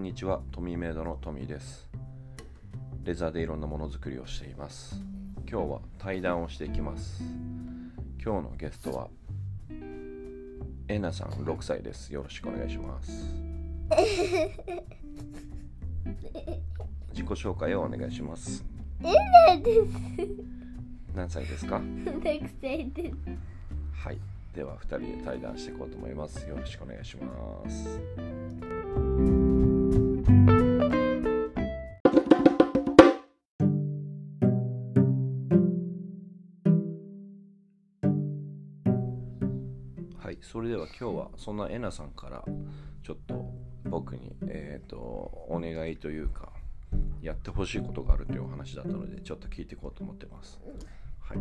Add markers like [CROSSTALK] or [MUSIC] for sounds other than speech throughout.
んにちはトミーメイドのトミーです。レザーでいろんなものづくりをしています。今日は対談をしていきます。今日のゲストはえなさん6歳です。よろしくお願いします。自己紹介をお願いします。何歳ですか？6歳です。はい。では2人で対談していこうと思います。よろしくお願いしますそれでは今日はそんなえなさんからちょっと僕にえっ、とお願いというかやってほしいことがあるというお話だったのでちょっと聞いていこうと思ってます。はい。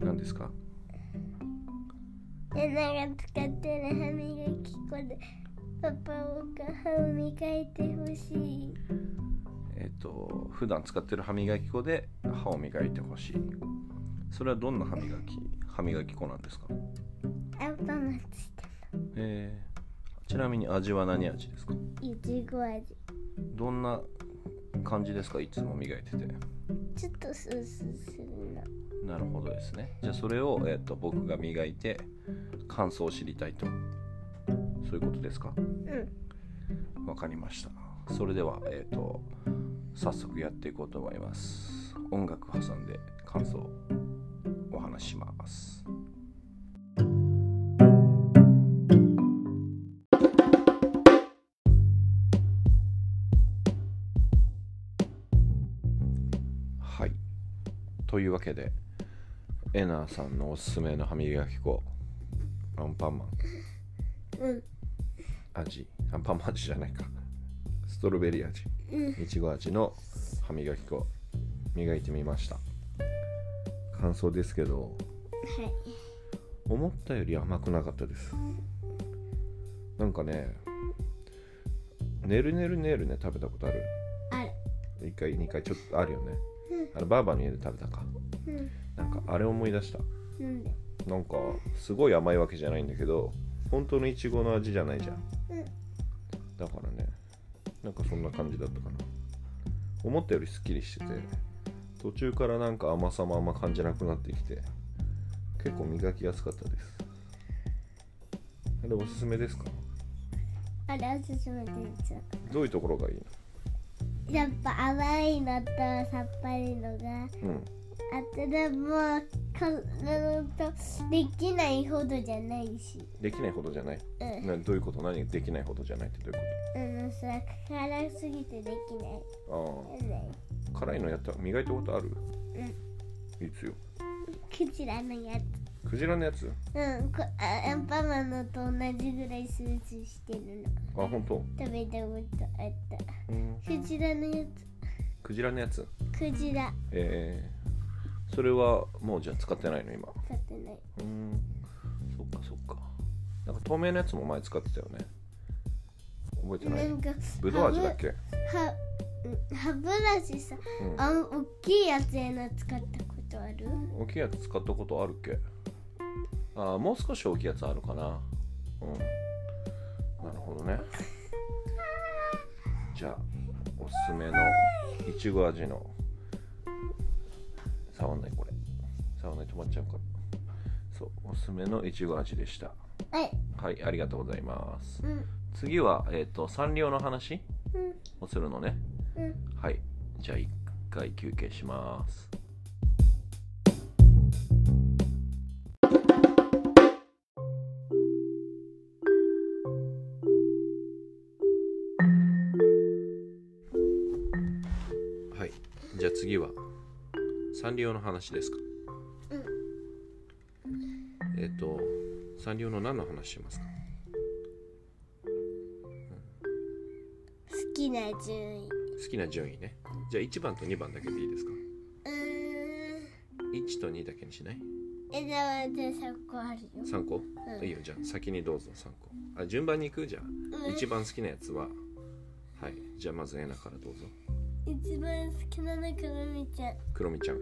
何ですかえなが使ってる歯磨き粉でパパが歯を磨い。てほしい。えっ、と普段使ってる歯磨き粉で歯を磨い。てほしい。それはどんな歯磨き歯磨き粉なんですかてえー、ちなみに味は何味ですか？いちご味。どんな感じですか？いつも磨いてて。ちょっとスースーするの。なるほどですね。じゃあそれを、えー、と僕が磨いて感想を知りたいと。そういうことですか？うん。わかりました。それではえっ、と早速やっていこうと思います。音楽挟んで感想お話ししますというわけでエナさんのおすすめの歯磨き粉。アンパンマン。うん。味。アンパンマン味じゃないか。ストロベリー味。うん。いちご味の歯磨き粉。磨いてみました。感想ですけど。はい。思ったより甘くなかったです。なんかねねるねるねるね食べたことある？ある。1回2回ちょっとあるよねあのバーバーの家で食べたかうん。なんかあれ思い出したなんで？なんかすごい甘いわけじゃないんだけど本当のいちごの味じゃないじゃんうん。だからねなんかそんな感じだったかな思ったよりすっきりしてて途中からなんか甘さもあんま感じなくなってきて結構磨きやすかったですあれおすすめですか？あれおすすめです。どういうところがいいやっぱ甘いのとさっぱりのが。のうん。あとでもかなのとできないほどじゃないし、できないほどじゃない。うん、などういうこと？何できないほどじゃないってどういうあのさ辛すぎてできない。ことねああ辛いのやった磨いたことある？いつよ。クジラのやクジラのやつ？つうんこあアンパンマンのと同じぐらいスーツしてるの。あ本当？食べたことあった。うん。クジラのやクジラのやつ？つクジラ。えー、それはもうじゃあ使ってないの今？買ってない。うーん。そっかそっか。なんか透明のやつも前使ってたよね。覚えてなないんかぶどう味だっけ？はうん歯ブラシさうん。あん大きいやつやな使ったことある？大きいやつ使ったことあるっけ？あーもう少し大きいやつあるかな。うん。なるほどね。[LAUGHS] じゃあおすすめのいちご味の。触んないこれ。触んないと止まっちゃうから。そうおすすめのいちご味でした。はい。はいありがとうございます。うん。次は、えっとサンリオの話？うん。をするのね。うん。はい。じゃあ一回休憩しますサンリオの話ですか？うん。えっ、とサンリオの何の話しますか？好きな順位。好きな順位ね。じゃあ1番と2番だけでいいですか？うーん。1と2だけにしない？えじゃあじゃあ3個あるよ ?3 個、うん。いいよ。じゃあ先にどうぞ3個。あ順番に行く？じゃあ、うん。一番好きなやつは。はい。じゃあまずエナからどうぞ一番好きなのくるみちゃん。クロミちゃん、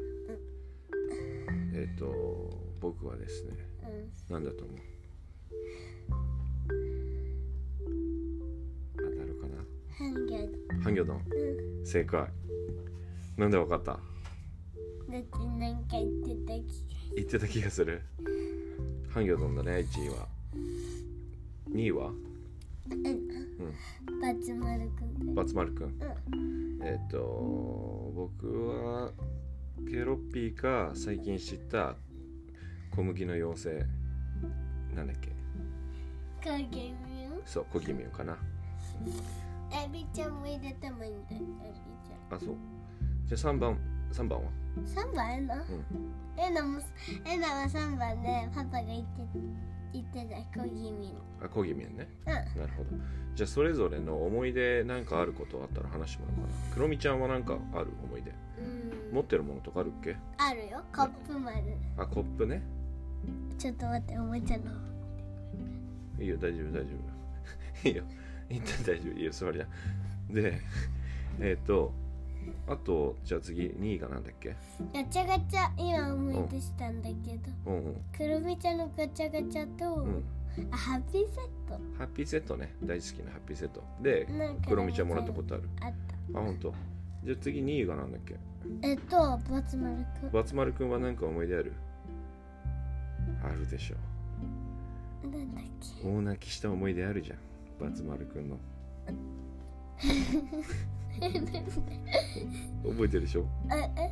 えっ、と僕はですねうん。何だと思う？当たるハンギョド。ンうん。正解。なんでわかった？だってなんか言ってた気言ってた気がする？ハンギョドンだね1位は。2位は？がバツ丸くん。バツマルくん。うん。えっ、と僕はケロッピーか最近知った小麦の妖精。なんだっけ。影見よそうコギミュかな。エビちゃんも入れてもいいんだよエビちゃん。あそう。じゃあ3番3番は？3番？エナ、エナもエナは3番でパパが言って言ってた小気味の。あコギミュね。うん。なるほど。じゃあそれぞれの思い出なんかあることあったら話してもらおうかな。クロミちゃんはなんかある思い出？うん。持ってるものとかあるっけ？あるよ。カップ丸あコップね。ちょっと待っておもちゃの。いいよ大丈夫大丈夫。[LAUGHS] いいよ。一旦大丈夫いいよ。座りな。でえっ、とあとじゃあ次2位がなんだっけ？ガチャガチャ今思い出したんだけど。うんうん。くるみちゃんのガチャガチャと、うん。あハッピーセット。ハッピーセットね。大好きなハッピーセット。でなんかクロミちゃんもらったことある。あっあ本当。じゃあ次2位がなんだっけ？たえっとバツ丸くん。バツ丸くんは何か思い出ある？あるでしょ。なんだっけ。大泣きした思い出あるじゃん。バツ丸くんの [LAUGHS] 覚えてるでしょ？ええ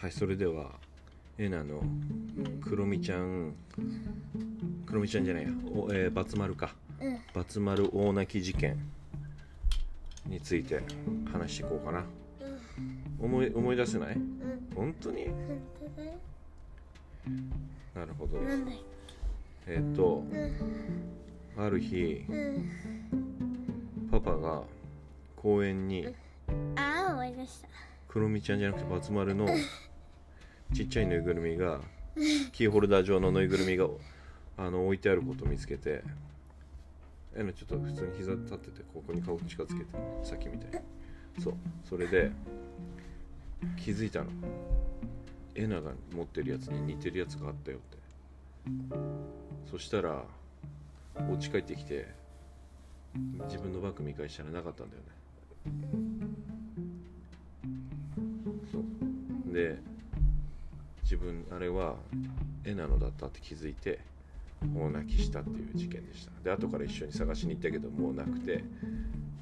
はいそれではエナのクロミちゃんクロミちゃんじゃないや、おえーバツ丸か。うん。バツ丸大泣き事件について話していこうかな。思い思い出せない？うん本当に？本当だ。よなるほど。なんだっえっ、とけうんある日うん。パパが公園にああ思い出した。クロミちゃんじゃなくてバツ丸の [LAUGHS] ちっちゃいぬいぐるみがキーホルダー状のぬいぐるみがあの置いてあることを見つけてえのちょっと普通に膝立っててここに顔近づけてさっきみたいに。そうそれで気づいたの。エナが持ってるやつに似てるやつがあったよって。そしたらお家帰ってきて自分のバッグ見返したらなかったんだよね。そう。で自分あれはエナのだったって気づいて大泣きしたっていう事件でした。で後から一緒に探しに行ったけどもうなくて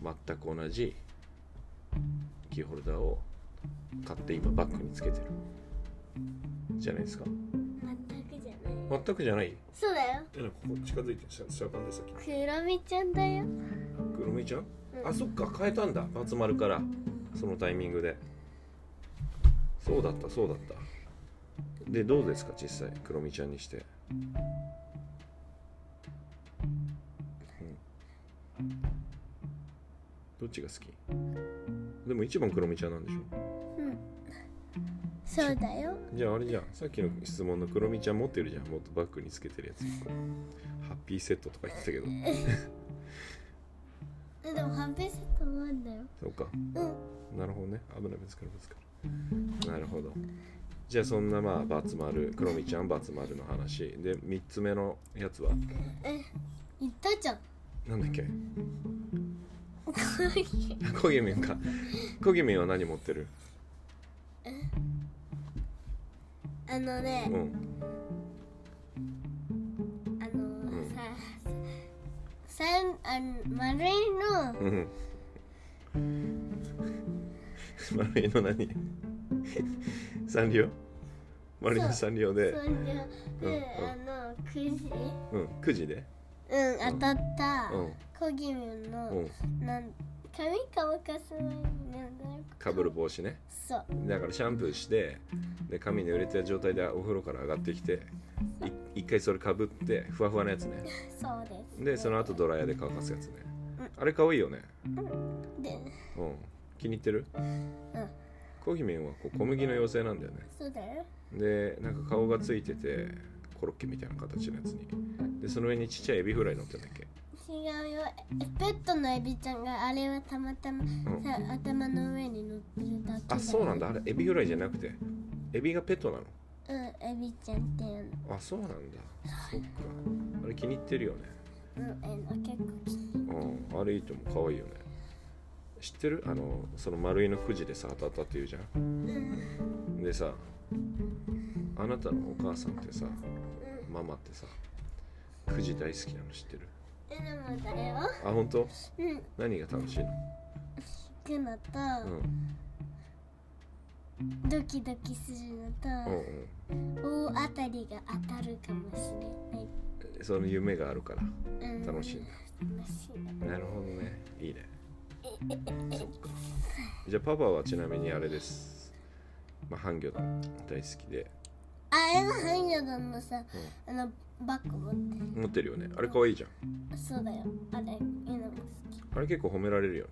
全く同じキーホルダーを買って今バッグにつけてる。じゃないですか。全くじゃない。全くじゃない？そうだよ。エナここ近づいてしゃしゃがんでさっきクロミちゃんだよ。クロミちゃん？うん。あそっか変えたんだ。バツ丸から。そのタイミングで。そうだったそうだった。でどうですか実際？クロミちゃんにして、うん。どっちが好き？でも一番クロミちゃんなんでしょ？うんそうだよ。じゃああれじゃん。さっきの質問のクロミちゃん持ってるじゃん。もっとバッグにつけてるやつ。ハッピーセットとか言ってたけど。[LAUGHS] えでもハッピーセットもあるんだよ。そうか。うん。なるほどね。危ないぶつかるぶつかるなるほど。じゃあそんなまあバツ丸クロミちゃんバツ丸の話。で3つ目のやつは？え言ったじゃん。なんだっけ？[LAUGHS] コギミンか。コギミンは何持ってる？あのね、うん。あのん。さ三あの丸いの。うん。丸いの何？サンリオ丸いのサンリオで。そんでうんであのくじ。うん9時で。うん当たったうん。コギミうのん。なん髪乾かす前になんだろうかぶる帽子ね。そう。だからシャンプーしてで髪濡れてる状態でお風呂から上がってきてい一回それかぶってふわふわなやつね。そうです。でその後ドライヤーで乾かすやつね。あれかわいいよね。で。うん。気に入ってる？こぎみゅんはこう小麦の妖精なんだよね。そうだよ。でなんか顔がついててコロッケみたいな形のやつに。でその上にちっちゃいエビフライ乗ってんだっけ違違うよ。えペットのエビちゃんがあれはたまたま、ん。さ頭の上に乗ってるだけあそうなんだ。あれエビフライじゃなくてエビがペットなの？うんエビちゃんっていうあそうなんだ。そっか。あれ気に入ってるよね。のうんえの結構きうんあれいいと思う。かわいいよね。知ってる？あのその丸いのくじでさ当たったって言うじゃん。でさあなたのお母さんってさママってさくじ大好きなの知ってる？えでもだよあ本当？うん。何が楽しいの？引くのと、うん。ドキドキするのと、うん大当たりが当たるかもしれない、うんその夢があるから。うん、楽しいんだ。楽しい。なるほどね。いいね。そっか。じゃあパパはちなみにあれです。まあハンギョ大好きであれのハンギョドンのさ、あのバッグ持って。る持ってるよね。あれかわいいじゃん。そうだよ。あれエナも好き。あれ結構褒められるよね。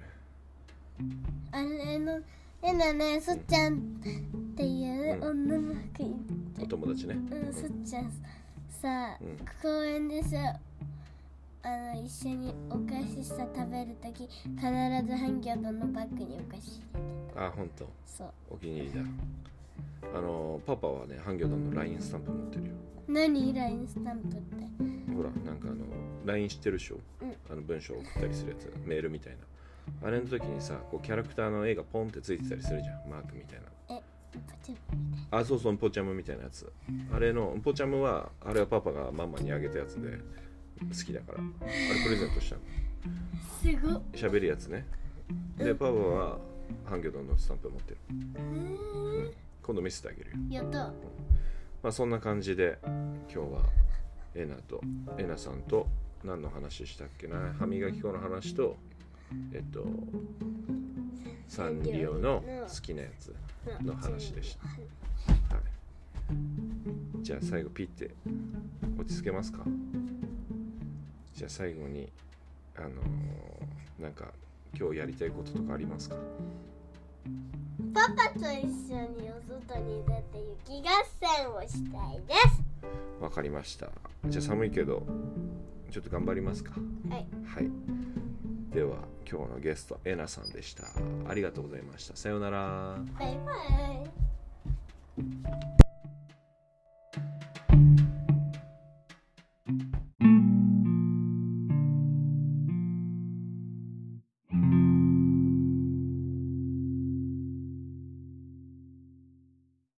あれのエナねそっちゃんっていう女の子いお友達ね。うん、そっちゃんさ、うん。公園でさあの一緒にお菓子さ食べるとき必ずハンギョドンのバッグにお菓子入れてあ本当そう。お気に入りだあのパパはねハンギョドンの LINE スタンプ持ってるよ。何？ラインスタンプって？ほらなんかあの LINE 知ってるでしょ、うん。あの文章送ったりするやつメールみたいな。あれの時にさこうキャラクターの絵がポンってついてたりするじゃん。マークみたいな。えパチッみたいあそうそうポチャムみたいなやつ。あれのポチャムはあれはパパがママにあげたやつで好きだから。あれプレゼントしたの。すごっ。喋るやつね。でパパはハンギョドンのスタンプ持ってる今度見せてあげるよ。やった。まあそんな感じで今日はエナとエナさんと何の話したっけな？歯磨き粉の話とえっとサンリオの好きなやつの話でした、はい、じゃあ最後ピッて落ち着けますか？じゃあ最後にあのーなんか今日やりたいこととかありますか？パパと一緒にお外に出て雪合戦をしたいですわかりましたじゃあ寒いけどちょっと頑張りますかはいはい。では今日のゲストエナさんでした。ありがとうございました。さようなら。バイバイ